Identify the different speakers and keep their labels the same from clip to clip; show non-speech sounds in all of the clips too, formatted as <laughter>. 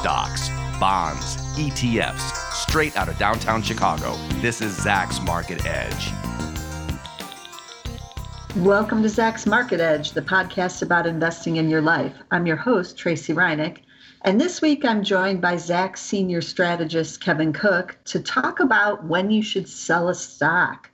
Speaker 1: Stocks, bonds, ETFs, straight out of downtown Chicago. This is Zacks Market Edge.
Speaker 2: Welcome to Zacks Market Edge, the podcast about investing in your life. I'm your host, Tracy Ryniec. And this week I'm joined by Zacks senior strategist Kevin Cook to talk about when you should sell a stock.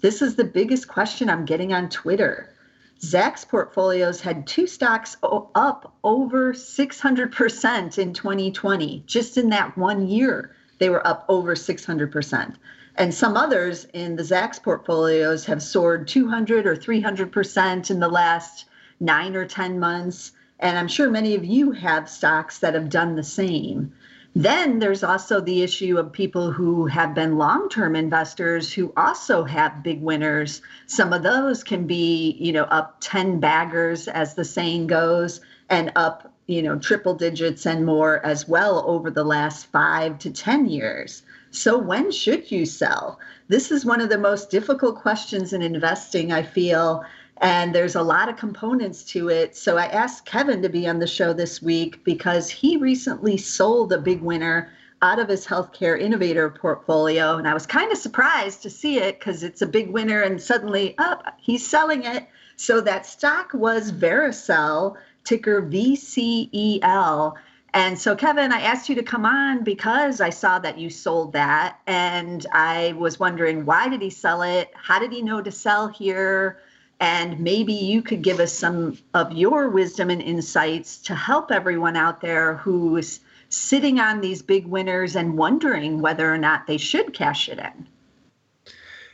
Speaker 2: This is the biggest question I'm getting on Twitter. Zacks portfolios had two stocks up over 600% in 2020. Just in that one year, they were up over 600%. And some others in the Zacks portfolios have soared 200 or 300% in the last nine or 10 months. And I'm sure many of you have stocks that have done the same. Then there's also the issue of people who have been long term investors who also have big winners. Some of those can be, you know, up 10 baggers, as the saying goes, and up, you know, triple digits and more as well over the last five to 10 years. So when should you sell? This is one of the most difficult questions in investing, I feel and there's a lot of components to it. So I asked Kevin to be on the show this week because he recently sold a big winner out of his healthcare innovator portfolio. And I was kind of surprised to see it because it's a big winner and suddenly up, oh, he's selling it. So that stock was Vericel, ticker VCEL. And so, Kevin, I asked you to come on because I saw that you sold that. And I was wondering why did he sell it? How did he know to sell here? And maybe you could give us some of your wisdom and insights to help everyone out there who's sitting on these big winners and wondering whether or not they should cash it in.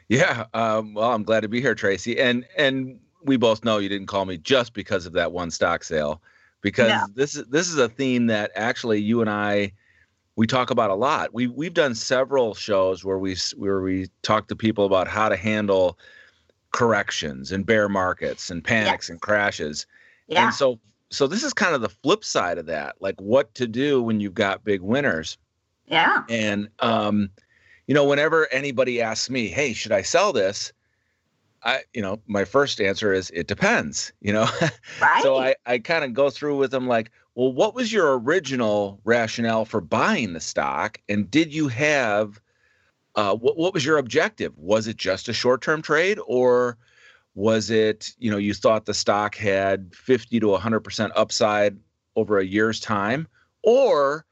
Speaker 3: Yeah, um, well, I'm glad to be here, Tracy. And and we both know you didn't call me just because of that one stock sale, because no. this is this is a theme that actually you and I we talk about a lot. We we've done several shows where we where we talk to people about how to handle corrections and bear markets and panics yes. and crashes. Yeah. And so so this is kind of the flip side of that, like what to do when you've got big winners.
Speaker 2: Yeah.
Speaker 3: And um, you know, whenever anybody asks me, "Hey, should I sell this?" I, you know, my first answer is it depends, you know. <laughs>
Speaker 2: Right.
Speaker 3: so I I kind of go through with them like, "Well, what was your original rationale for buying the stock and did you have uh, what, what was your objective? Was it just a short term trade or was it, you know, you thought the stock had 50 to 100% upside over a year's time? Or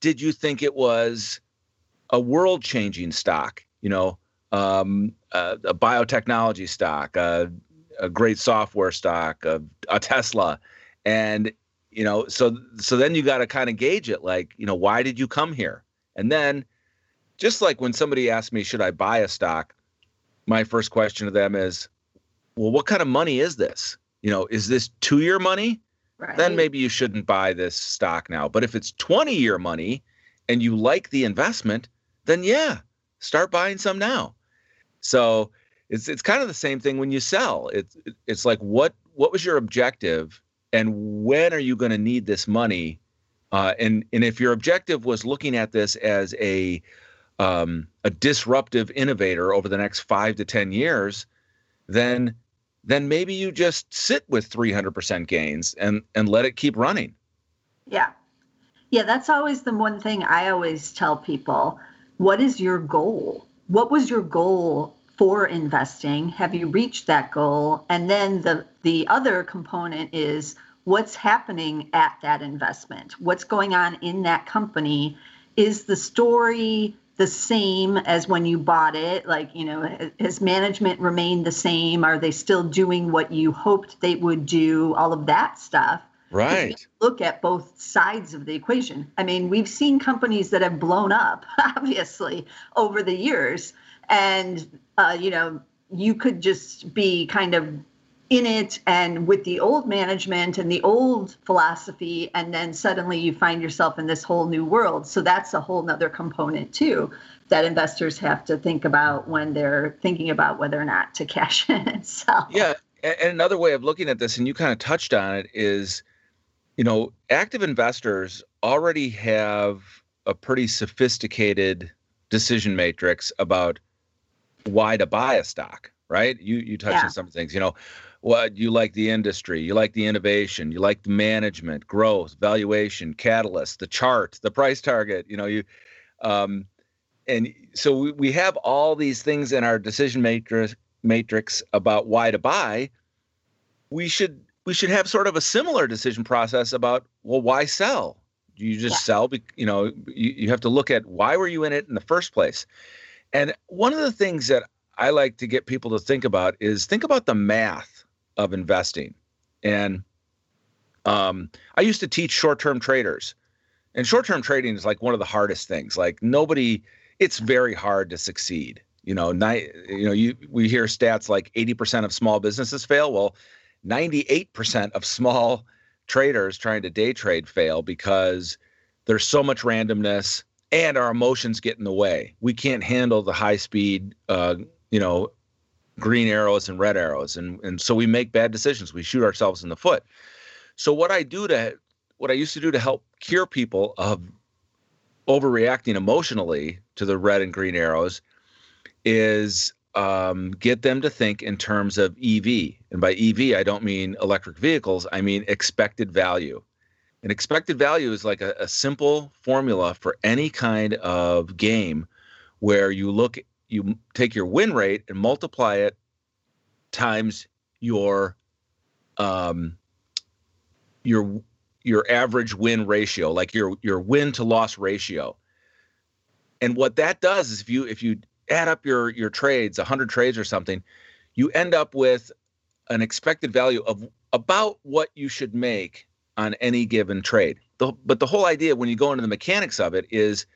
Speaker 3: did you think it was a world changing stock, you know, um, a, a, biotechnology stock, a, a, great software stock, a, a Tesla? And, you know, so so then you got to kind of gauge it like, you know, why did you come here? And then just like when somebody asks me, should I buy a stock? My first question to them is, well, what kind of money is this? You know, is this two year money? Right. Then maybe you shouldn't buy this stock now. But if it's 20 year money and you like the investment, then yeah, start buying some now. So it's it's kind of the same thing when you sell. It's it's like what what was your objective and when are you going to need this money? Uh, and and if your objective was looking at this as a um, a disruptive innovator over the next five to ten years, then then maybe you just sit with 300% gains and and let it keep running.
Speaker 2: Yeah. Yeah, that's always the one thing I always tell people. What is your goal? What was your goal for investing? Have you reached that goal? And then the the other component is what's happening at that investment? What's going on in that company? Is the story the same as when you bought it? Like, you know, has management remained the same? Are they still doing what you hoped they would do? All of that stuff.
Speaker 3: Right.
Speaker 2: Look at both sides of the equation. I mean, we've seen companies that have blown up, <laughs> obviously, over the years. And, uh, you know, you could just be kind of in it and with the old management and the old philosophy and then suddenly you find yourself in this whole new world. So that's a whole nother component too that investors have to think about when they're thinking about whether or not to cash <laughs> in and sell.
Speaker 3: Yeah and another way of looking at this and you kind of touched on it is you know active investors already have a pretty sophisticated decision matrix about why to buy a stock right? You you touched yeah. on some things you know what you like the industry, you like the innovation, you like the management, growth, valuation, catalyst, the chart, the price target. You know, you, um, and so we, we have all these things in our decision matrix matrix about why to buy. We should we should have sort of a similar decision process about well why sell Do you just yeah. sell you know you, you have to look at why were you in it in the first place and one of the things that i like to get people to think about is think about the math of investing. And um, i used to teach short-term traders. And short-term trading is like one of the hardest things. Like nobody it's very hard to succeed. You know ni- you know you we hear stats like 80% of small businesses fail. Well 98% of small traders trying to day trade fail because there's so much randomness and our emotions get in the way. We can't handle the high speed, uh, you know, green arrows and red arrows, and and so we make bad decisions. We shoot ourselves in the foot. So what I do to what I used to do to help cure people of overreacting emotionally to the red and green arrows is um, get them to think in terms of EV. And by EV, I don't mean electric vehicles, I mean expected value. And expected value is like a, a simple formula for any kind of game where you look, you take your win rate and multiply it times your um, your your average win ratio, like your your win to loss ratio. And what that does is if you if you add up your your trades, 100 trades or something, you end up with an expected value of about what you should make on any given trade. The, but the whole idea when you go into the mechanics of it is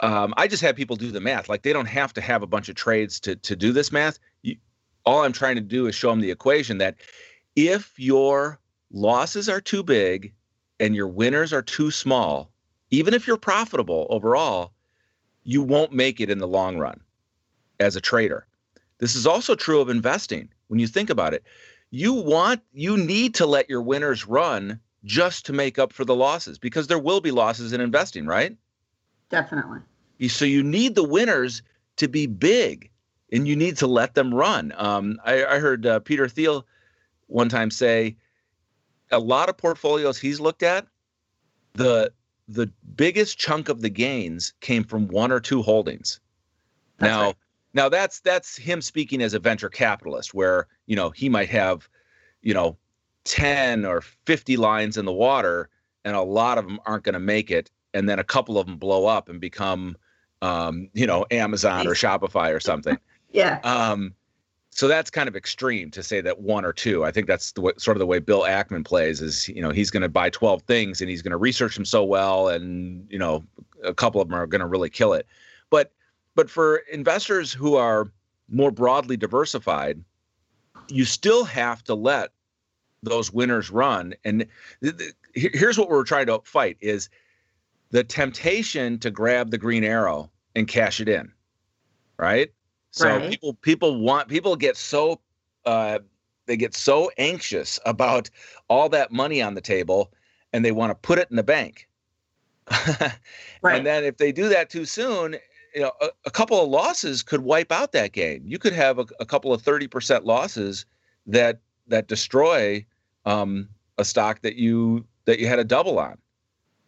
Speaker 3: um, I just have people do the math. Like they don't have to have a bunch of trades to to do this math. You, all I'm trying to do is show them the equation that if your losses are too big and your winners are too small, even if you're profitable overall, you won't make it in the long run as a trader. This is also true of investing. When you think about it, you want you need to let your winners run just to make up for the losses because there will be losses in investing, right?
Speaker 2: Definitely.
Speaker 3: So you need the winners to be big and you need to let them run. Um, I, I, heard uh, Peter Thiel one time say a lot of portfolios he's looked at, the the biggest chunk of the gains came from one or two holdings. That's now, right. now that's that's him speaking as a venture capitalist, where you know he might have, you know, ten or fifty lines in the water, and a lot of them aren't going to make it, and then a couple of them blow up and become, um, you know, Amazon or Shopify or something. <laughs>
Speaker 2: yeah.
Speaker 3: Um, so that's kind of extreme to say that one or two. I think that's the way, sort of the way Bill Ackman plays. Is you know he's going to buy twelve things and he's going to research them so well, and you know a couple of them are going to really kill it. But but for investors who are more broadly diversified, you still have to let those winners run. And th- th- here's what we're trying to fight: is the temptation to grab the green arrow and cash it in, right? So right. people people want people get so uh, they get so anxious <laughs> about all that money on the table and they want to put it in the bank. <laughs> right. And then if they do that too soon, you know, a, a, couple of losses could wipe out that gain. You could have a, a couple of 30% losses that that destroy um, a stock that you that you had a double on.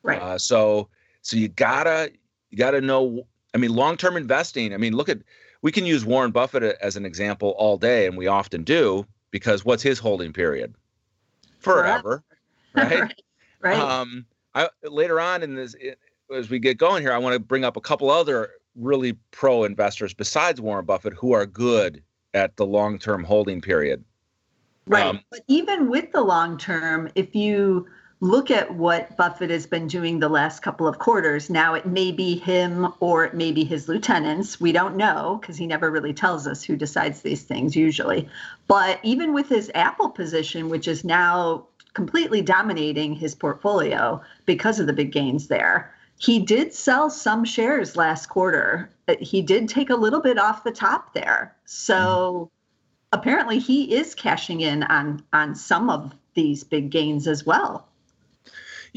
Speaker 2: Right. Uh,
Speaker 3: so so you gotta you gotta know. I mean, long term investing. I mean, look at we can use Warren Buffett as an example all day, and we often do because what's his holding period? Forever, right? <laughs> right.
Speaker 2: right.
Speaker 3: Um, I, later on in this, as we get going here, I want to bring up a couple other really pro investors besides Warren Buffett who are good at the long term holding period.
Speaker 2: Right. Um, but even with the long term, if you look at what Buffett has been doing the last couple of quarters. Now, it may be him or it may be his lieutenants. We don't know because he never really tells us who decides these things usually. But even with his Apple position, which is now completely dominating his portfolio because of the big gains there, he did sell some shares last quarter. He did take a little bit off the top there. So apparently he is cashing in on on some of these big gains as well.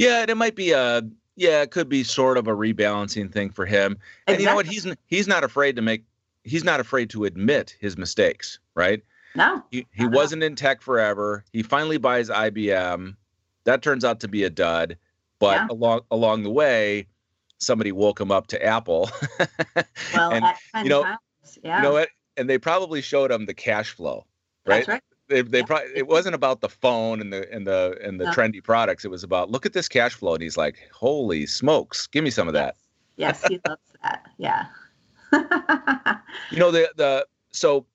Speaker 3: Yeah, and it might be a yeah, it could be sort of a rebalancing thing for him. And exactly. you know what? He's he's not afraid to make he's not afraid to admit his mistakes, right?
Speaker 2: No.
Speaker 3: He, he wasn't in tech forever. He finally buys IBM. That turns out to be a dud. But yeah. along along the way, somebody woke him up to Apple. <laughs>
Speaker 2: well, and, you know, times, yeah.
Speaker 3: You know what? And they probably showed him the cash flow, right?
Speaker 2: That's right.
Speaker 3: They, they probably it wasn't about the phone and the and the and the no. trendy products. It was about look at this cash flow, and he's like, "Holy smokes, give me some of that."
Speaker 2: Yes, he loves that. Yeah.
Speaker 3: you know the the so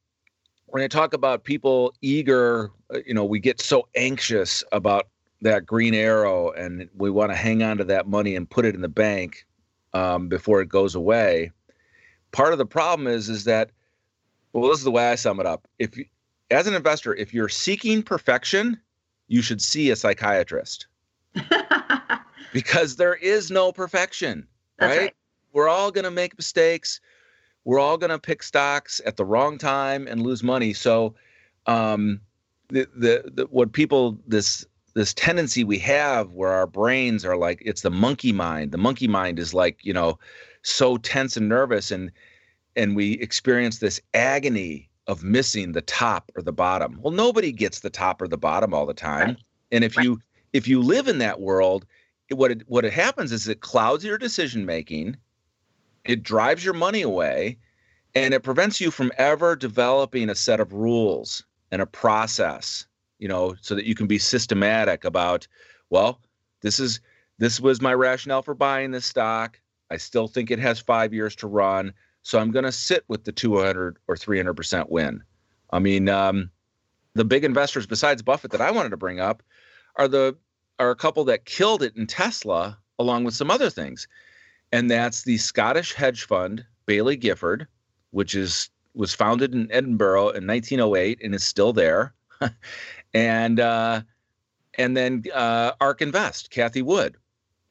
Speaker 3: when I talk about people eager, uh, you know, we get so anxious about that green arrow and we want to hang on to that money and put it in the bank um, before it goes away. Part of the problem is is that well, this is the way I sum it up. If you, as an investor, if you're seeking perfection, you should see a psychiatrist <laughs> because there is no perfection, right? right? We're all going to make mistakes. We're all going to pick stocks at the wrong time and lose money. So, um, the, the, the what people this this tendency we have where our brains are like it's the monkey mind. The monkey mind is like you know so tense and nervous and and we experience this agony of missing the top or the bottom. Well, nobody gets the top or the bottom all the time. Right. And if right. you if you live in that world, it, what it, what it happens is it clouds your decision making it drives your money away and it prevents you from ever developing a set of rules and a process you know so that you can be systematic about well this is this was my rationale for buying this stock i still think it has five years to run so i'm going to sit with the 200 or 300% win i mean um, the big investors besides buffett that i wanted to bring up are the are a couple that killed it in tesla along with some other things and that's the Scottish hedge fund Baillie Gifford, which is was founded in Edinburgh in 1908 and is still there, <laughs> and uh, and then uh, ARK Invest, Cathie Wood.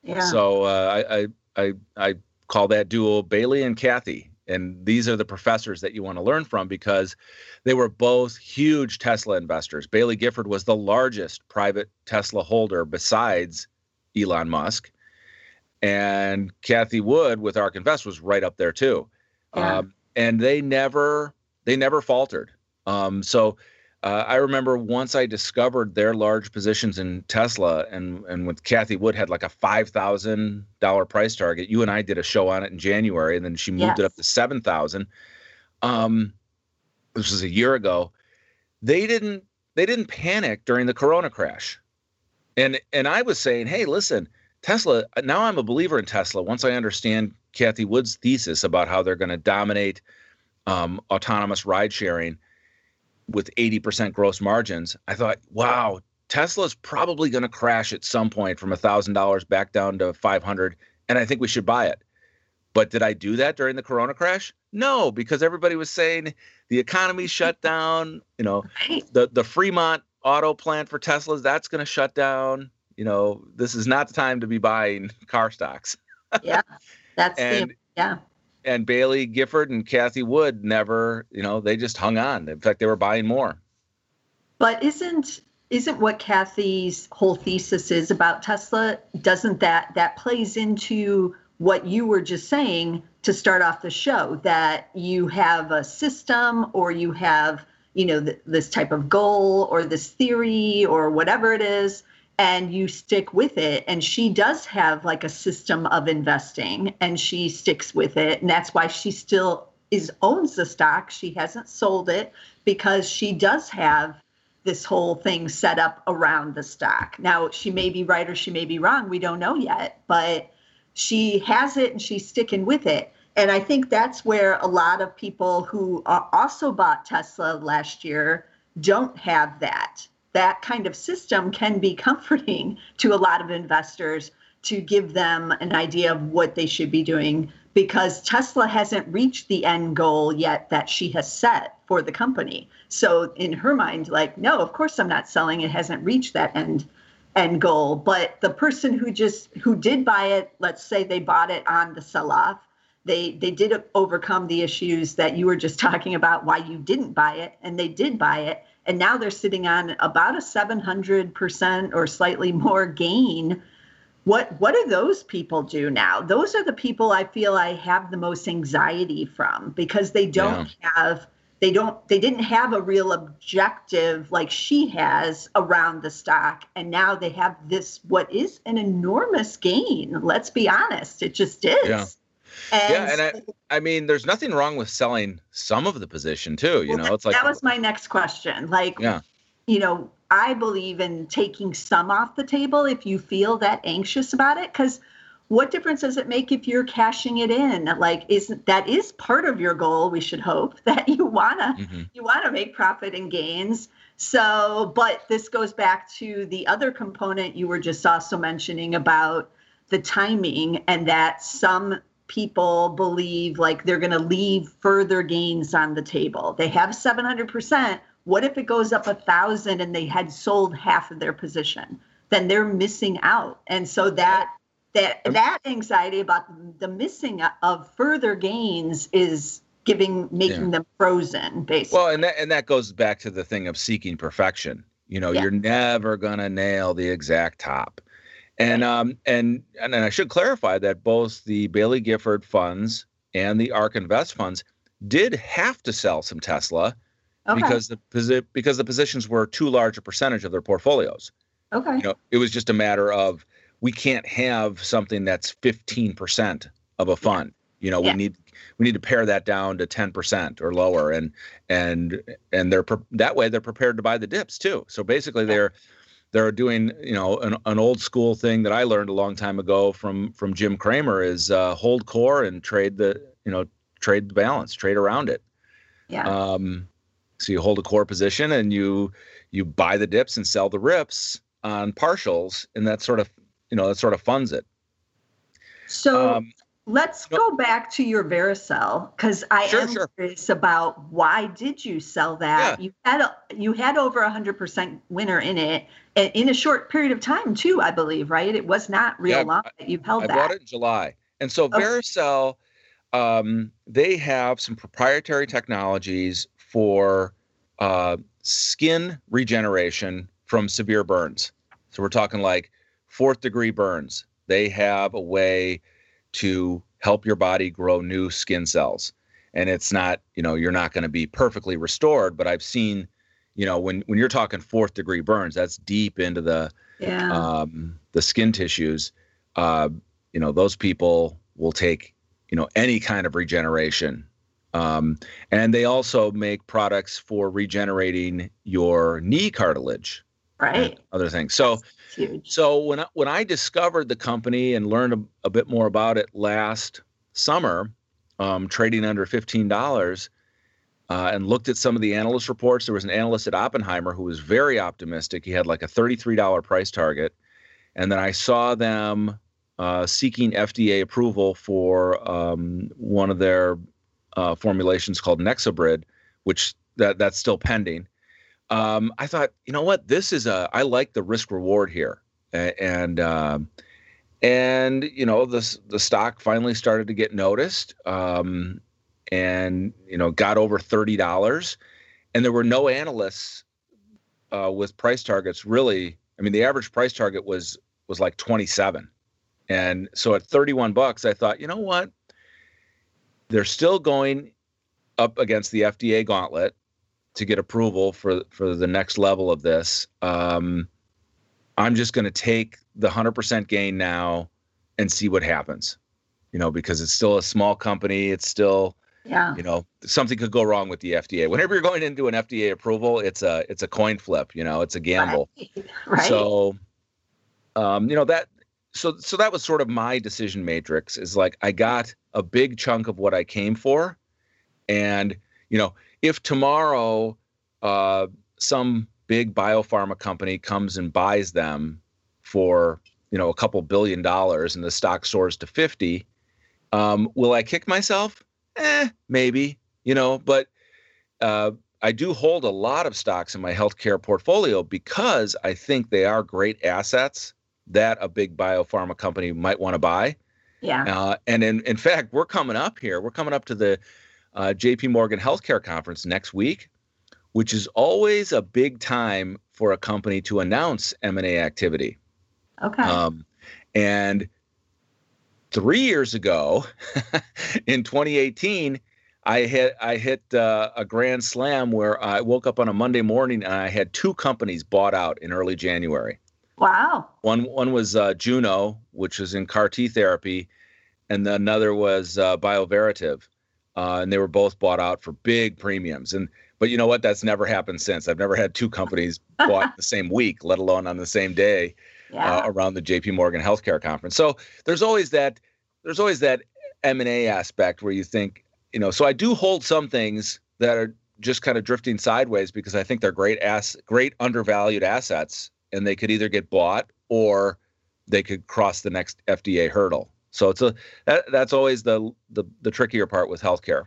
Speaker 2: Yeah.
Speaker 3: So uh, I, I I call that duo Baillie and Cathie, and these are the professors that you want to learn from because they were both huge Tesla investors. Baillie Gifford was the largest private Tesla holder besides Elon Musk and Cathie Wood with ARK Invest was right up there too. Yeah. Um, and they never they never faltered. Um, so uh, I remember once I discovered their large positions in Tesla, and and with Cathie Wood had like a five thousand dollar price target. You and I did a show on it in January, and then she moved yes. it up to seven thousand. Um, this was a year ago. They didn't they didn't panic during the Corona crash, and and I was saying, hey, listen, Tesla, now I'm a believer in Tesla once I understand Cathie Wood's thesis about how they're going to dominate um, autonomous ride sharing with 80% gross margins. I thought, wow, Tesla's probably going to crash at some point from $1,000 back down to 500 and I think we should buy it. But did I do that during the corona crash? No, because everybody was saying the economy <laughs> shut down, you know, the the Fremont auto plant for Teslas that's going to shut down you know, this is not the time to be buying car stocks.
Speaker 2: yeah, that's <laughs> and, the, yeah.
Speaker 3: And Baillie Gifford and Cathie Wood never, you know, they just hung on. In fact, they were buying more.
Speaker 2: But isn't isn't what Cathie's whole thesis is about Tesla? Doesn't that that plays into what you were just saying to start off the show that you have a system or you have you know th- this type of goal or this theory or whatever it is and you stick with it. And she does have like a system of investing and she sticks with it. And that's why she still is owns the stock. She hasn't sold it because she does have this whole thing set up around the stock. Now she may be right or she may be wrong. We don't know yet but she has it and she's sticking with it. And i think that's where a lot of people who also bought tesla last year don't have that that kind of system can be <laughs> comforting to a lot of investors to give them an idea of what they should be doing because Tesla hasn't reached the end goal yet that she has set for the company. So in her mind like no, of course I'm not selling. It hasn't reached that end end goal, but the person who just who did buy it, let's say they bought it on the sell off, they they did overcome the issues that you were just <laughs> talking about why you didn't buy it and they did buy it and now they're sitting on about a 700% or slightly more gain what what do those people do now those are the people i feel i have the most anxiety from because they don't yeah. have they don't they didn't have a real objective like she has around the stock and now they have this what is an enormous gain let's be honest it just is
Speaker 3: yeah. And yeah, and I, I mean, there's nothing wrong with selling some of the position too. You well, know, it's like
Speaker 2: that was my next question. Like, yeah, you know, I believe in taking some off the table if you feel that anxious about it, because what difference does it make if you're cashing it in like isn't that is part of your goal we should hope <laughs> that you wanna mm-hmm. you wanna make profit and gains so but this goes back to the other component you were just also mentioning about the timing and that some people believe like they're going to leave further gains on the table. They have 700% what if it goes up a thousand and they had sold half of their position? Then they're missing out. And so that that that anxiety about the missing of further gains is giving making yeah. them frozen basically.
Speaker 3: Well and that and that goes back to the thing of seeking perfection. You know yeah. you're never going to nail the exact top and um and and i should clarify that both the Baillie gifford funds and the ark invest funds did have to sell some tesla okay. because the because the positions were too large a percentage of their portfolios
Speaker 2: okay
Speaker 3: you know it was just a matter of we can't have something that's 15% of a fund. You know, yeah. we need we need to pare that down to 10% or lower and and and they're that way they're prepared to buy the dips too. So basically they're they're doing, you know, an, an old school thing that I learned a long time ago from from Jim Cramer is uh, hold core and trade the, you know, trade the balance, trade around it.
Speaker 2: Yeah.
Speaker 3: Um so you hold a core position and you you buy the dips and sell the rips on partials and that sort of you know that sort of funds it.
Speaker 2: So um, let's go back to your Vericel because I sure, am sure. curious about why did you sell that? Yeah. You had a, you had over a hundred percent winner in it in a short period of time too, I believe, right? It was not real yeah, long that you've held
Speaker 3: I
Speaker 2: that.
Speaker 3: I bought it in July, and so okay. Vericel, um, they have some proprietary technologies for uh, skin regeneration from severe burns. So we're talking like fourth degree burns, they have a way to help your body grow new skin cells. And it's not, you know, you're not going to be perfectly restored, but I've seen, you know, when when you're talking fourth degree burns, that's deep into the
Speaker 2: yeah. um,
Speaker 3: the skin tissues. Uh, you know, those people will take, you know, any kind of regeneration. Um, and they also make products for regenerating your knee cartilage
Speaker 2: right.
Speaker 3: other things. So so when I, when I discovered the company and learned a, a bit more about it last summer um, trading under $15 uh, and looked at some of the analyst reports there was an analyst at oppenheimer who was very optimistic. He had like a $33 price target. And then i saw them uh, seeking fda approval for um, one of their uh, formulations called nexobrid which that that's still pending um, I thought, you know what, this is a I like the risk reward here, and um, and you know the the stock finally started to get noticed, um, and you know got over thirty dollars, and there were no analysts uh, with price targets really. I mean, the average price target was was like twenty seven, and so at thirty one bucks, I thought, you know what, they're still going up against the FDA gauntlet to get approval for for the next level of this. Um, I'm just going to take the 100% gain now and see what happens. You know, because it's still a small company. It's still,
Speaker 2: yeah.
Speaker 3: You know, something could go wrong with the FDA. Whenever you're going into an FDA approval, it's a it's a coin flip. You know, it's a gamble.
Speaker 2: Right. right.
Speaker 3: So, um, you know that. So so that was sort of my decision matrix. Is like I got a big chunk of what I came for, and you know if tomorrow uh, some big biopharma company comes and buys them for you know a couple billion dollars and the stock soars to 50 um, will i kick myself? Eh maybe you know but uh, i do hold a lot of stocks in my healthcare portfolio because i think they are great assets that a big biopharma company might want to buy.
Speaker 2: Yeah. Uh,
Speaker 3: and in, in fact we're coming up here we're coming up to the uh, JP Morgan Healthcare Conference next week, which is always a big time for a company to announce M&A activity.
Speaker 2: Okay. Um,
Speaker 3: and three years ago, <laughs> in 2018, I hit I hit uh, a grand slam where I woke up on a Monday morning and I had two companies bought out in early January.
Speaker 2: Wow.
Speaker 3: One one was uh, Juno, which is in CAR T therapy, and another was uh, Bioverativ, uh, and they were both bought out for big premiums. And but you know what? That's never happened since. I've never had two companies <laughs> bought the same week, let alone on the same day
Speaker 2: Yeah.
Speaker 3: uh, around the J.P. Morgan Healthcare Conference. So there's always that there's always that M and A aspect where you think you know. So I do hold some things that are just kind of drifting sideways because I think they're great ass great undervalued assets, and they could either get bought or they could cross the next FDA hurdle. So it's a that, that's always the, the the trickier part with healthcare.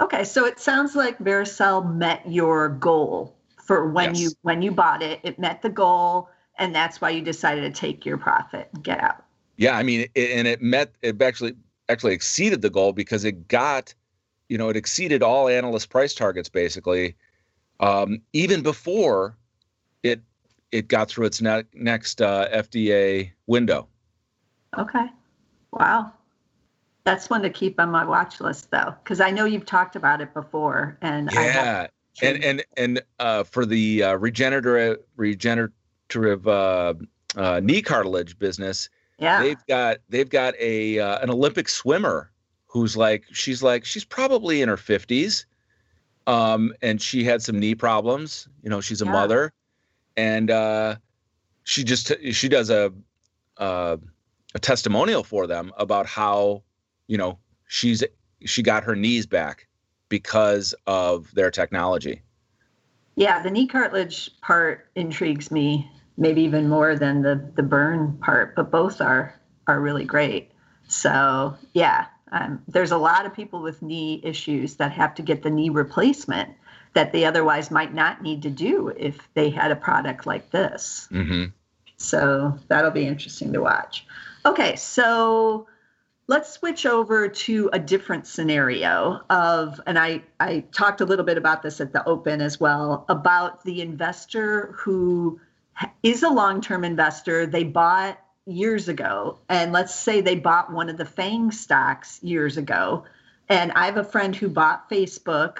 Speaker 2: Okay, so it sounds like Vericel met your goal for when
Speaker 3: Yes.
Speaker 2: you when you bought it. It met the goal, and that's why you decided to take your profit and get out.
Speaker 3: Yeah, I mean, it, and it met it actually actually exceeded the goal because it got, you know, it exceeded all analyst price targets basically, um, even before it it got through its ne- next uh, FDA window.
Speaker 2: Okay, wow, that's one to keep on my watch list though, because I know you've talked about it before, and
Speaker 3: Yeah, and and and uh, for the uh, regenerative regenerative uh, uh, knee cartilage business,
Speaker 2: yeah,
Speaker 3: they've got they've got a uh, an Olympic swimmer who's like she's like she's probably in her 50s um and she had some knee problems you know she's a
Speaker 2: Yeah.
Speaker 3: mother and uh she just she does a uh, a testimonial for them about how you know she's she got her knees back because of their technology
Speaker 2: yeah. The knee cartilage part intrigues me, maybe even more than the the burn part, but both are are really great. So yeah, um, there's a lot of people with knee issues that have to get the knee replacement that they otherwise might not need to do if they had a product like this.
Speaker 3: mm-hmm.
Speaker 2: So that'll be interesting to watch. Okay, so let's switch over to a different scenario of, and I, I talked a little bit about this at the open as well, about the investor who is a long term investor. They bought years ago, and let's say they bought one of the FANG stocks years ago. And I have a friend who bought Facebook,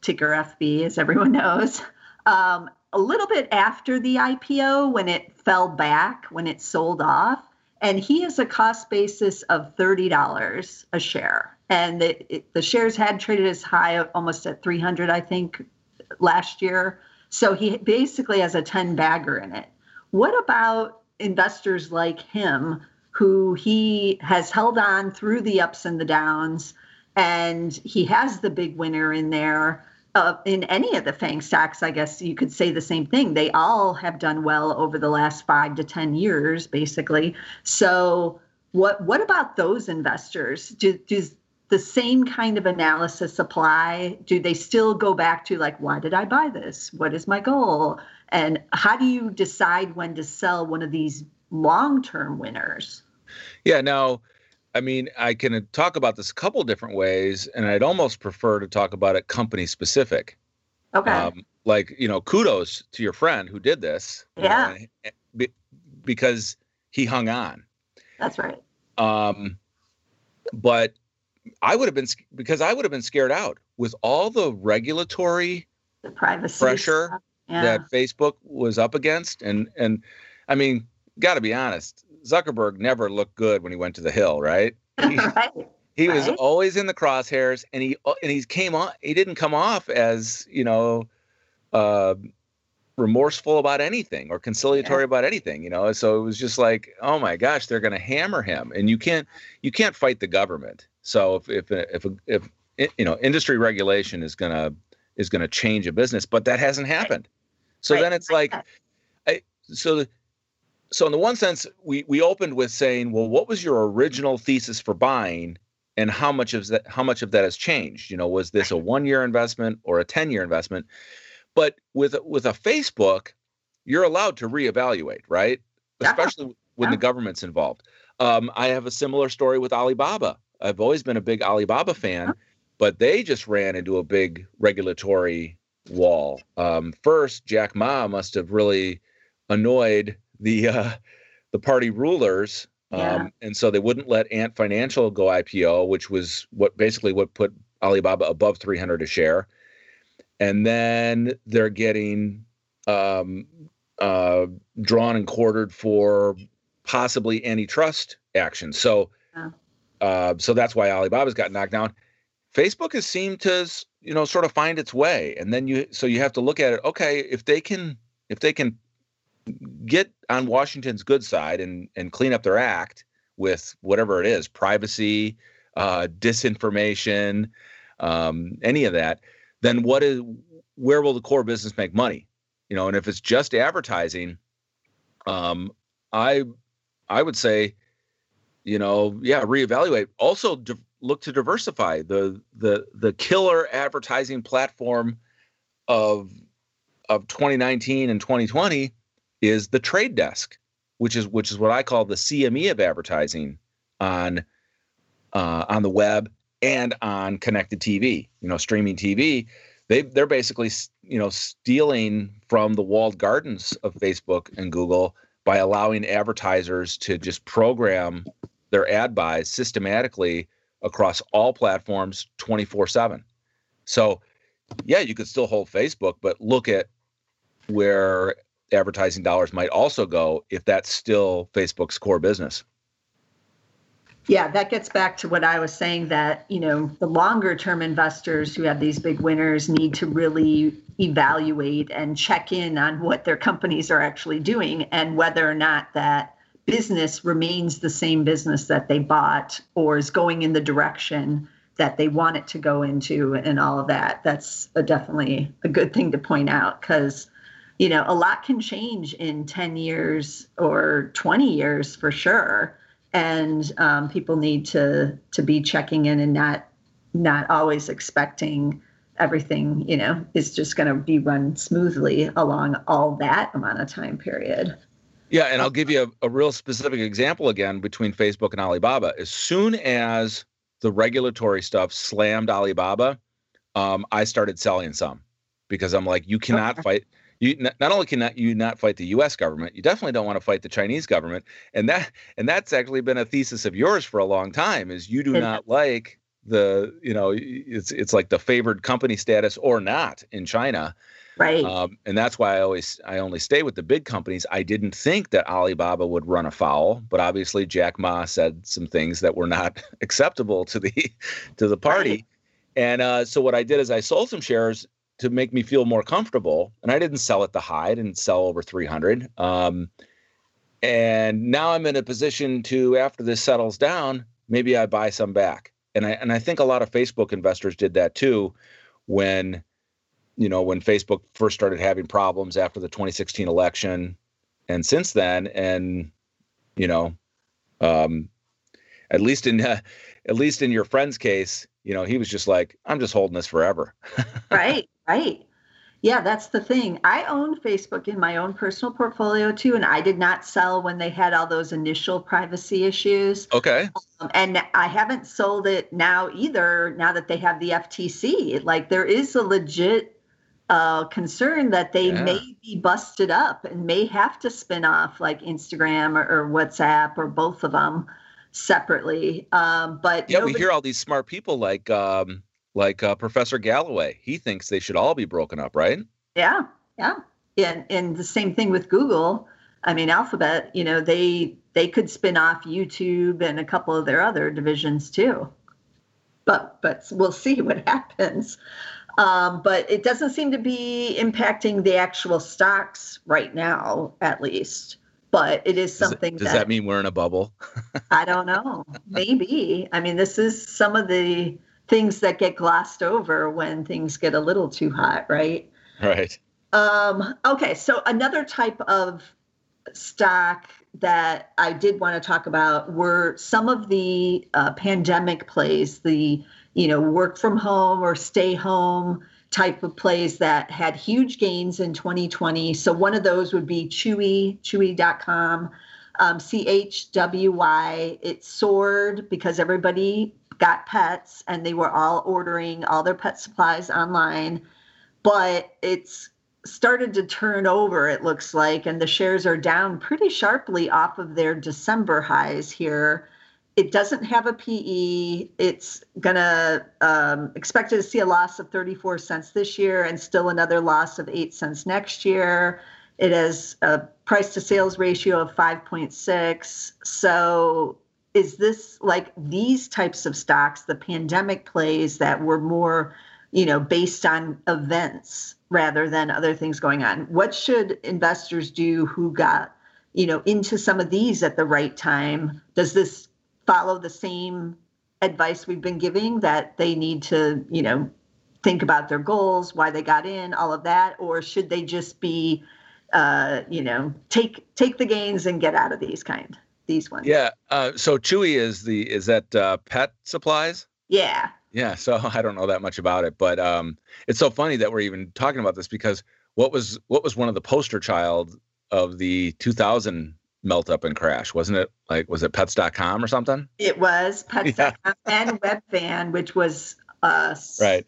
Speaker 2: ticker FB, as everyone <laughs> knows. Um, a little bit after the IPO when it fell back, when it sold off. And he has a cost basis of $30 a share. And the, the shares had traded as high almost at 300, I think, last year. So he basically has a 10 bagger in it. What about investors like him who he has held on through the ups and the downs and he has the big winner in there? Uh, in any of the FANG stocks, I guess you could say the same thing. They all have done well over the last five to ten years, basically. So, what what about those investors? Do, does the same kind of analysis apply? Do they still go back to like, why did I buy this? What is my goal? And how do you decide when to sell one of these long term winners?
Speaker 3: Yeah. Now, I mean, I can talk about this a couple different ways, and I'd almost prefer to talk about it company specific.
Speaker 2: Okay.
Speaker 3: Um, like, you know, kudos to your friend who did this.
Speaker 2: Yeah.
Speaker 3: because he hung on.
Speaker 2: That's right.
Speaker 3: Um, but I would have been because I would have been scared out with all the regulatory
Speaker 2: The privacy
Speaker 3: pressure.
Speaker 2: Yeah.
Speaker 3: that Facebook was up against, and and I mean, got to be honest, Zuckerberg never looked good when he went to the Hill, right? <laughs> He,
Speaker 2: right.
Speaker 3: he was
Speaker 2: Right.
Speaker 3: always in the crosshairs, and he and he came on. He didn't come off as you know, uh, remorseful about anything or conciliatory about anything. You know, so it was just like, oh my gosh, they're going to hammer him, and you can't you can't fight the government. So if if if if, if you know industry regulation is gonna is gonna change a business, but that hasn't happened. So
Speaker 2: Right.
Speaker 3: then it's like, I, so the, so in the one sense, we we opened with saying, well, what was your original thesis for buying, and how much of that how much of that has changed? You know, was this a one year investment or a ten year investment? But with with a Facebook, you're allowed to reevaluate, right?
Speaker 2: Yeah.
Speaker 3: Especially when the government's involved. Um, I have a similar story with Alibaba. I've always been a big Alibaba fan, but they just ran into a big regulatory wall. Um, first, Jack Ma must have really annoyed the uh, the party rulers, um,
Speaker 2: Yeah.
Speaker 3: and so they wouldn't let Ant Financial go IPO, which was what basically what put Alibaba above 300 a share, and then they're getting um, uh, drawn and quartered for possibly antitrust action. So, yeah. uh, so that's why Alibaba's got knocked down. Facebook has seemed to, you know, sort of find its way, and then you, so you have to look at it. Okay, if they can, if they can get on Washington's good side and and clean up their act with whatever it is, privacy, uh, disinformation, um, any of that, then what is where will the core business make money? You know, and if it's just advertising, um, I I would say, you know, yeah, reevaluate. Also, di- look to diversify the the the killer advertising platform of of 2019 and 2020 is the trade desk, which is which is what I call the CME of advertising on uh, on the web and on connected TV. You know, streaming TV. They they're basically you know stealing from the walled gardens of Facebook and Google by allowing advertisers to just program their ad buys systematically across all platforms 24 7. So, yeah, you could still hold Facebook, but look at where advertising dollars might also go if that's still Facebook's core business.
Speaker 2: Yeah, that gets back to what I was saying that, you know, the longer term investors who have these big winners need to really evaluate and check in on what their companies are actually doing and whether or not that business remains the same business that they bought or is going in the direction that they want it to go into and all of that. That's a, definitely a good thing to point out because you know, a lot can change in 10 years or 20 years for sure. And um, people need to to be checking in and not not always expecting everything, you know, is just going to be run smoothly along all that amount of time period.
Speaker 3: Yeah, and I'll give you a, a real specific example again between Facebook and Alibaba. As soon as the regulatory stuff slammed Alibaba, um, I started selling some because I'm like, you cannot okay. fight you not only cannot you not fight the U.S. government, you definitely don't want to fight the Chinese government, and that and that's actually been a thesis of yours for a long time. Is you do not like the you know it's it's like the favored company status or not in China,
Speaker 2: right?
Speaker 3: Um, and that's why I always I only stay with the big companies. I didn't think that Alibaba would run afoul, but obviously Jack Ma said some things that were not <laughs> acceptable to the to the party. Right. And uh, so what I did is I sold some shares to make me feel more comfortable. And I didn't sell at the high, I didn't sell over 300. Um, and now I'm in a position to, after this settles down, maybe I buy some back. And I and I think a lot of Facebook investors did that too, when, you know, when Facebook first started having problems after the 2016 election, and since then, and you know, um, at least in uh, <laughs> at least in your friend's case, you know, he was just like, I'm just holding this forever. <laughs>
Speaker 2: right. Right. Yeah, that's the thing. I own Facebook in my own personal portfolio too, and I did not sell when they had all those initial privacy issues.
Speaker 3: Okay.
Speaker 2: Um, and I haven't sold it now either, now that they have the FTC. Like, there is a legit uh, concern that they yeah. may be busted up and may have to spin off like Instagram or, or WhatsApp or both of them separately. Um, but
Speaker 3: yeah, nobody- we hear all these smart people like, um, like uh, Professor Galloway. He thinks they should all be broken up, right?
Speaker 2: Yeah, yeah. And and the same thing with Google. I mean, Alphabet. You know, they they could spin off YouTube and a couple of their other divisions too. But but we'll <laughs> see what happens. Um, but it doesn't seem to be impacting the actual stocks right now, at least. But it is something.
Speaker 3: Does, it, does that, that mean we're in a bubble?
Speaker 2: I don't know. <laughs> Maybe. I mean, this is some of the things that get glossed over when things get a little too hot, right?
Speaker 3: Right.
Speaker 2: Um, okay, so another type of stock that I did want to talk about were some of the uh, pandemic plays, the you know work from home or stay home type of plays that had huge gains in 2020. So one of those would be Chewy, Chewy.com, um, CHWY. It soared because everybody got pets and they were all ordering all their pet supplies online but it's started to turn over it looks like and the shares are down pretty sharply off of their december highs here it doesn't have a PE. It's gonna um, expected to see a loss of 34 cents this year and still another loss of eight cents next year. It has a price to sales ratio of 5.6. So is this like these types of stocks, the pandemic plays that were more, you know, based on events rather than other things going on? What should investors do who got, you know, into some of these at the right time? Does this follow the same advice we've been giving that they need to, you know, think about their goals, why they got in, all of that, or should they just be, uh, you know, take take the gains and get out of these kind? These ones.
Speaker 3: Yeah. Uh, so Chewy is the is that uh, pet supplies?
Speaker 2: Yeah.
Speaker 3: Yeah. So <laughs> I don't know that much about it, but um, it's so funny that we're even talking about this because what was what was one of the poster child of the 2000 melt up and crash wasn't it like was it pets.com or something
Speaker 2: it was pets.com <laughs> yeah. and webvan which was uh
Speaker 3: right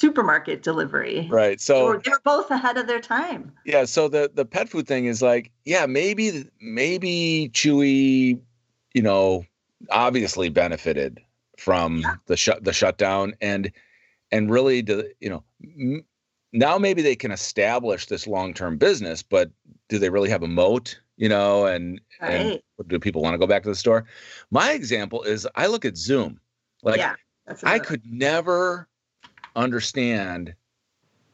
Speaker 2: supermarket delivery.
Speaker 3: Right. So
Speaker 2: they were both ahead of their time.
Speaker 3: Yeah. So the the pet food thing is like, yeah, maybe maybe Chewy, you know, obviously benefited from yeah. the shut the shutdown and and really do you know m- now maybe they can establish this long-term business but do they really have a moat you know and right. and do people want to go back to the store my example is i look at zoom like yeah, i could never understand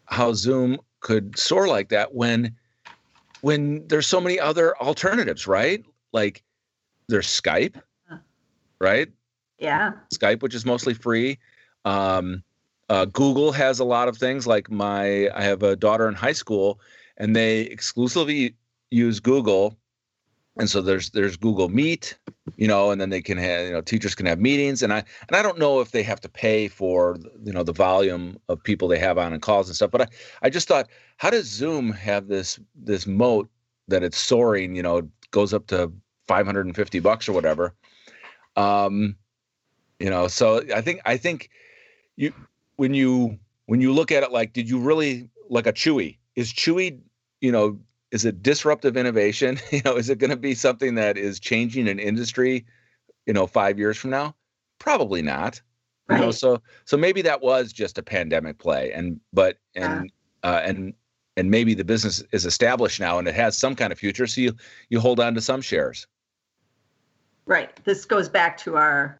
Speaker 3: how Zoom could soar like that when when there's so many other alternatives, right? Like there's Skype, right?
Speaker 2: Yeah.
Speaker 3: Skype, which is mostly free. Um, uh, Google has a lot of things. Like my, I have a daughter in high school, and they exclusively use Google and so there's there's Google Meet, you know, and then they can have you know teachers can have meetings, and I and I don't know if they have to pay for you know the volume of people they have on and calls and stuff, but I I just thought how does Zoom have this this moat that it's soaring, you know, goes up to 550 bucks or whatever, um, you know, so I think I think you when you when you look at it like did you really like a Chewy is Chewy you know is it disruptive innovation? <laughs> You know, is it going to be something that is changing an industry, you know, five years from now? Probably not. Right. You know, so so maybe that was just a pandemic play, and but and yeah. uh, and and maybe the business is established now and it has some kind of future, so you you hold on to some shares.
Speaker 2: Right. This goes back to our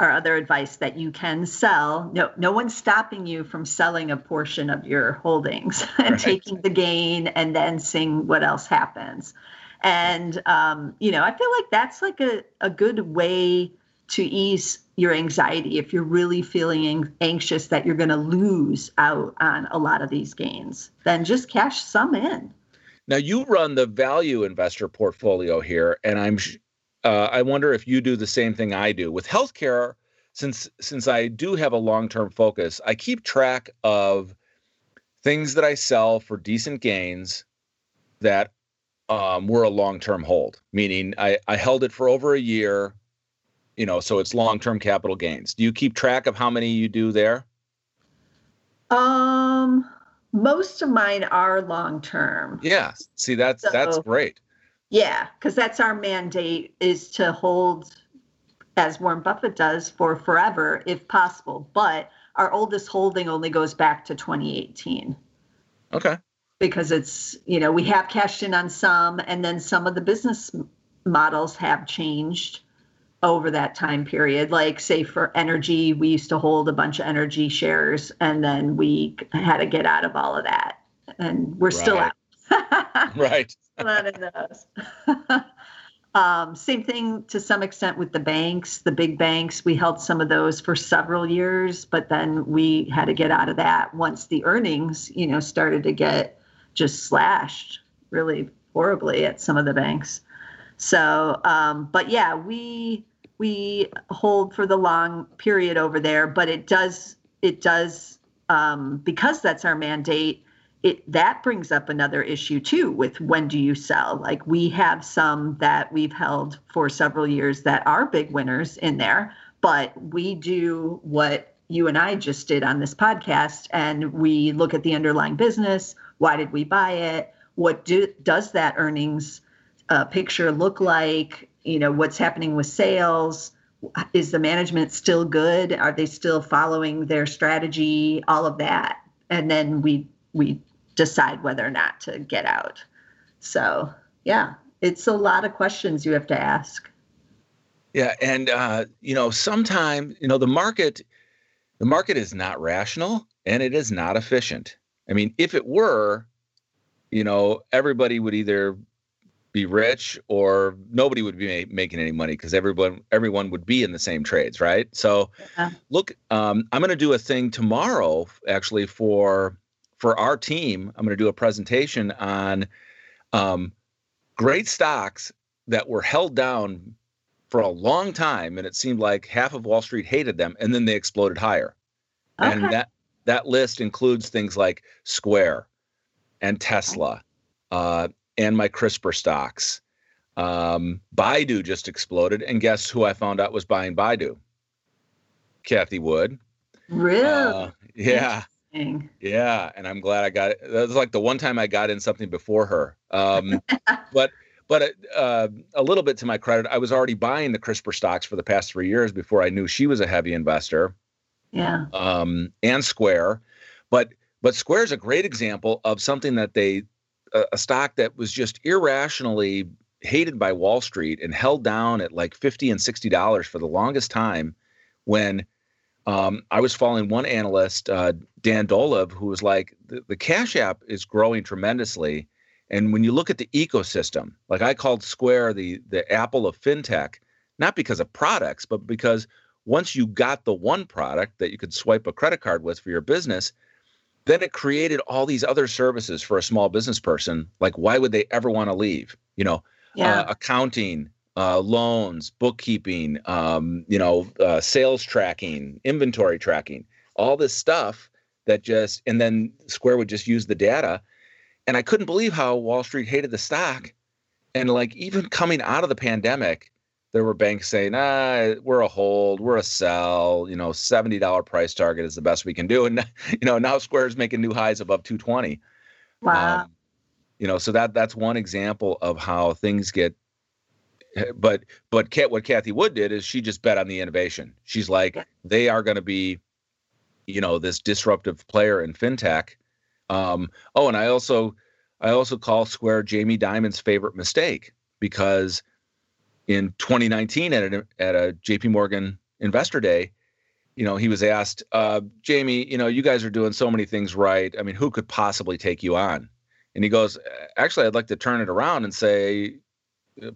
Speaker 2: our other advice that you can sell. No, no one's stopping you from selling a portion of your holdings <laughs> and right. taking the gain and then seeing what else happens. And um, you know, I feel like that's like a, a good way to ease your anxiety if you're really feeling anxious that you're going to lose out on a lot of these gains. Then just cash some in.
Speaker 3: Now you run the value investor portfolio here, and I'm uh, I wonder if you do the same thing I do with healthcare. Since since I do have a long term focus, I keep track of things that I sell for decent gains that um, were a long term hold. Meaning, I I held it for over a year, you know, so it's long term capital gains. Do you keep track of how many you do there?
Speaker 2: Um, most of mine are long term.
Speaker 3: Yeah. See, that's so, that's great.
Speaker 2: Yeah, because that's our mandate is to hold, as Warren Buffett does, for forever if possible. But our oldest holding only goes back to 2018.
Speaker 3: Okay.
Speaker 2: Because it's, you know, we have cashed in on some, and then some of the business models have changed over that time period. Like, say, for energy, we used to hold a bunch of energy shares, and then we had to get out of all of that. And we're right. still out.
Speaker 3: Right. <laughs>
Speaker 2: One of those. <laughs> um, same thing to some extent with the banks, the big banks. We held some of those for several years, but then we had to get out of that once the earnings, you know, started to get just slashed really horribly at some of the banks. So, um, but yeah, we we hold for the long period over there, but it does it does um, because that's our mandate it that brings up another issue too with when do you sell like we have some that we've held for several years that are big winners in there but we do what you and I just did on this podcast and we look at the underlying business why did we buy it what do, does that earnings uh, picture look like you know, what's happening with sales. Is the management still good? Are they still following their strategy? All of that, and then we we decide whether or not to get out. So yeah, it's a lot of questions you have to ask.
Speaker 3: Yeah, and uh, you know, sometimes you know the market, the market is not rational and it is not efficient. I mean, if it were, you know, everybody would either be rich or nobody would be ma- making any money because everyone everyone would be in the same trades, right? So, yeah. look, um, I'm going to do a thing tomorrow, actually for for our team. I'm going to do a presentation on um, great stocks that were held down for a long time, and it seemed like half of Wall Street hated them, and then they exploded higher. Okay. And that that list includes things like Square and Tesla uh, and my CRISPR stocks. Um, Baidu just exploded, and guess who I found out was buying Baidu? Cathie Wood.
Speaker 2: Really? Uh,
Speaker 3: yeah. Yeah, and I'm glad I got it. That was like the one time I got in something before her. Um, <laughs> but but uh, a little bit to my credit, I was already buying the CRISPR stocks for the past three years before I knew she was a heavy investor.
Speaker 2: Yeah.
Speaker 3: Um, and Square, but but Square is a great example of something that they a, a stock that was just irrationally hated by Wall Street and held down at like fifty and sixty dollars for the longest time. When um, I was following one analyst, uh, Dan Dolev, who was like, the, the Cash App is growing tremendously and when you look at the ecosystem, like I called Square the the Apple of fintech, not because of products, but because once you got the one product that you could swipe a credit card with for your business, then it created all these other services for a small business person. Like, why would they ever want to leave? You know, yeah. uh, accounting, uh, loans, bookkeeping, um, you know, uh, sales tracking, inventory tracking, all this stuff that just, and then Square would just use the data and I couldn't believe how Wall Street hated the stock. And like even coming out of the pandemic, there were banks saying, ah, we're a hold, we're a sell, you know, $70 price target is the best we can do. <laughs> And you know, now Square's making new highs above 220.
Speaker 2: Wow. Um,
Speaker 3: you know, so that that's one example of how things get <laughs> but but Kat, what Cathie Wood did is she just bet on the innovation. She's like, they are going to be, you know, this disruptive player in fintech um, oh, and I also I also call Square Jamie Dimon's favorite mistake because in 2019 at a, at a JP Morgan Investor Day, you know, he was asked, uh, Jamie, you know, you guys are doing so many things right. I mean, who could possibly take you on? And he goes, actually, I'd like to turn it around and say,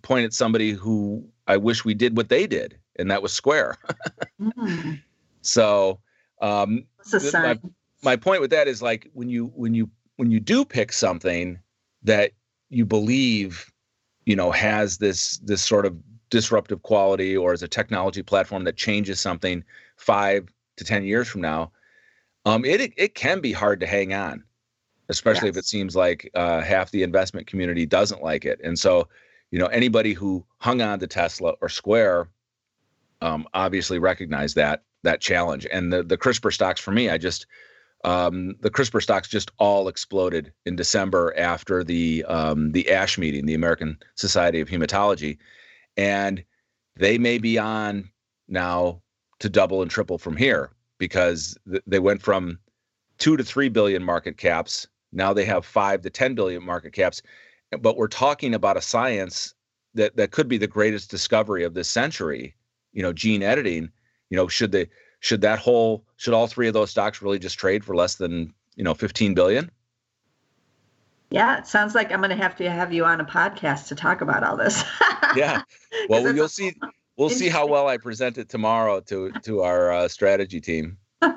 Speaker 3: point at somebody who I wish we did what they did, and that was Square. <laughs> mm. So, um.
Speaker 2: My,
Speaker 3: my point with that is like when you when you when you do pick something that you believe you know has this this sort of disruptive quality or as a technology platform that changes something five to ten years from now um, it it can be hard to hang on especially yes. if it seems like uh, half the investment community doesn't like it and so you know anybody who hung on to tesla or square um, obviously recognized that that challenge. And the the crispr stocks for me i just um, the CRISPR stocks just all exploded in December after the um, the ASH meeting, the American Society of Hematology, and they may be on now to double and triple from here because th- they went from two to three billion market caps. Now they have five to ten billion market caps, but we're talking about a science that that could be the greatest discovery of this century. You know, gene editing. You know, should they should that whole should all three of those stocks really just trade for less than you know 15 billion?
Speaker 2: Yeah it sounds like i'm going to have to have you on a podcast to talk about all this. <laughs>
Speaker 3: Yeah. Well you'll see we'll see how well i present it tomorrow to to our uh, strategy team. <laughs>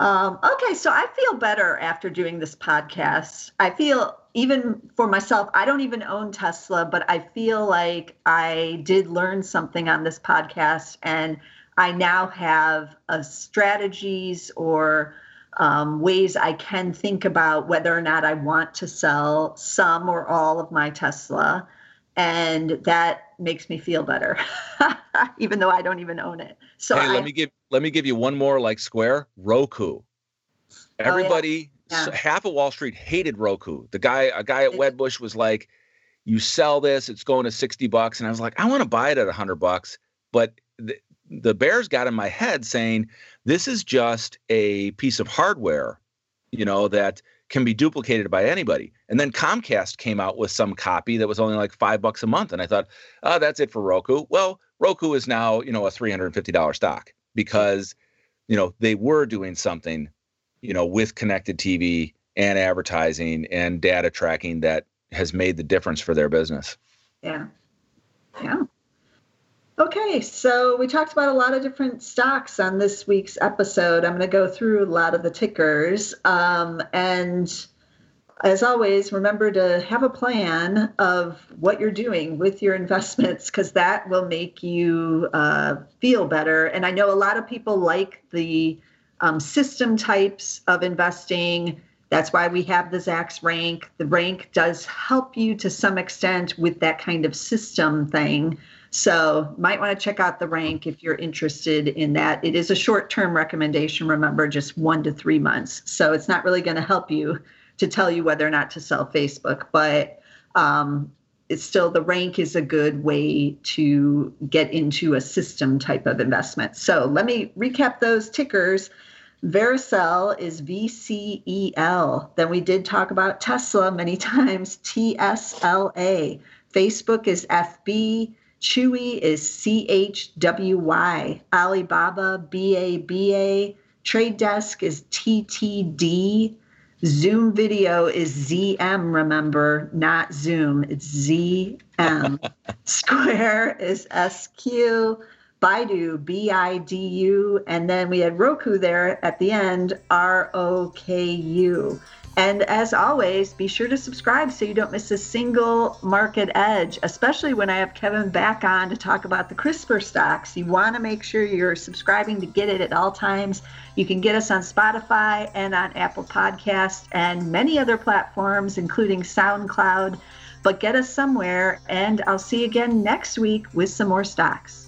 Speaker 2: Um, okay so i feel better after doing this podcast. I feel even for myself i don't even own tesla but i feel like i did learn something on this podcast and I now have uh, strategies or um, ways I can think about whether or not I want to sell some or all of my Tesla. And that makes me feel better, <laughs> even though I don't even own it. So
Speaker 3: hey, I, let me give let me give you one more like Square Roku. Everybody, oh, yeah. Yeah. half of Wall Street hated Roku. The guy, a guy at Wedbush was like, you sell this, it's going to 60 bucks. And I was like, I want to buy it at 100 bucks. But the, the Bears got in my head saying, this is just a piece of hardware, you know, that can be duplicated by anybody. And then Comcast came out with some copy that was only like five bucks a month. And I thought, oh, that's it for Roku. Well, Roku is now, you know, a $350 stock because, you know, they were doing something, you know, with connected TV and advertising and data tracking that has made the difference for their business.
Speaker 2: Yeah. Yeah. Okay, so we talked about a lot of different stocks on this week's episode. I'm going to go through a lot of the tickers. Um, and as always, remember to have a plan of what you're doing with your investments because that will make you uh, feel better. And I know a lot of people like the um, system types of investing that's why we have the Zacks rank. The rank does help you to some extent with that kind of system thing. So, might want to check out the rank if you're interested in that. It is a short term recommendation, remember, just one to three months. So, it's not really going to help you to tell you whether or not to sell Facebook, but um, it's still the rank is a good way to get into a system type of investment. So, let me recap those tickers. Vericel is VCEL. Then we did talk about Tesla many <laughs> times, TSLA. Facebook is FB. Chewy is CHWY. Alibaba, BABA. Trade Desk is TTD. Zoom Video is ZM, remember, not Zoom. It's ZM. <laughs> Square is SQ. Baidu, B I D U, and then we had Roku there at the end, R O K U. And as always, be sure to subscribe so you don't miss a single market edge, especially when I have Kevin back on to talk about the CRISPR stocks. You want to make sure you're subscribing to get it at all times. You can get us on Spotify and on Apple Podcasts and many other platforms, including SoundCloud. But get us somewhere, and I'll see you again next week with some more stocks.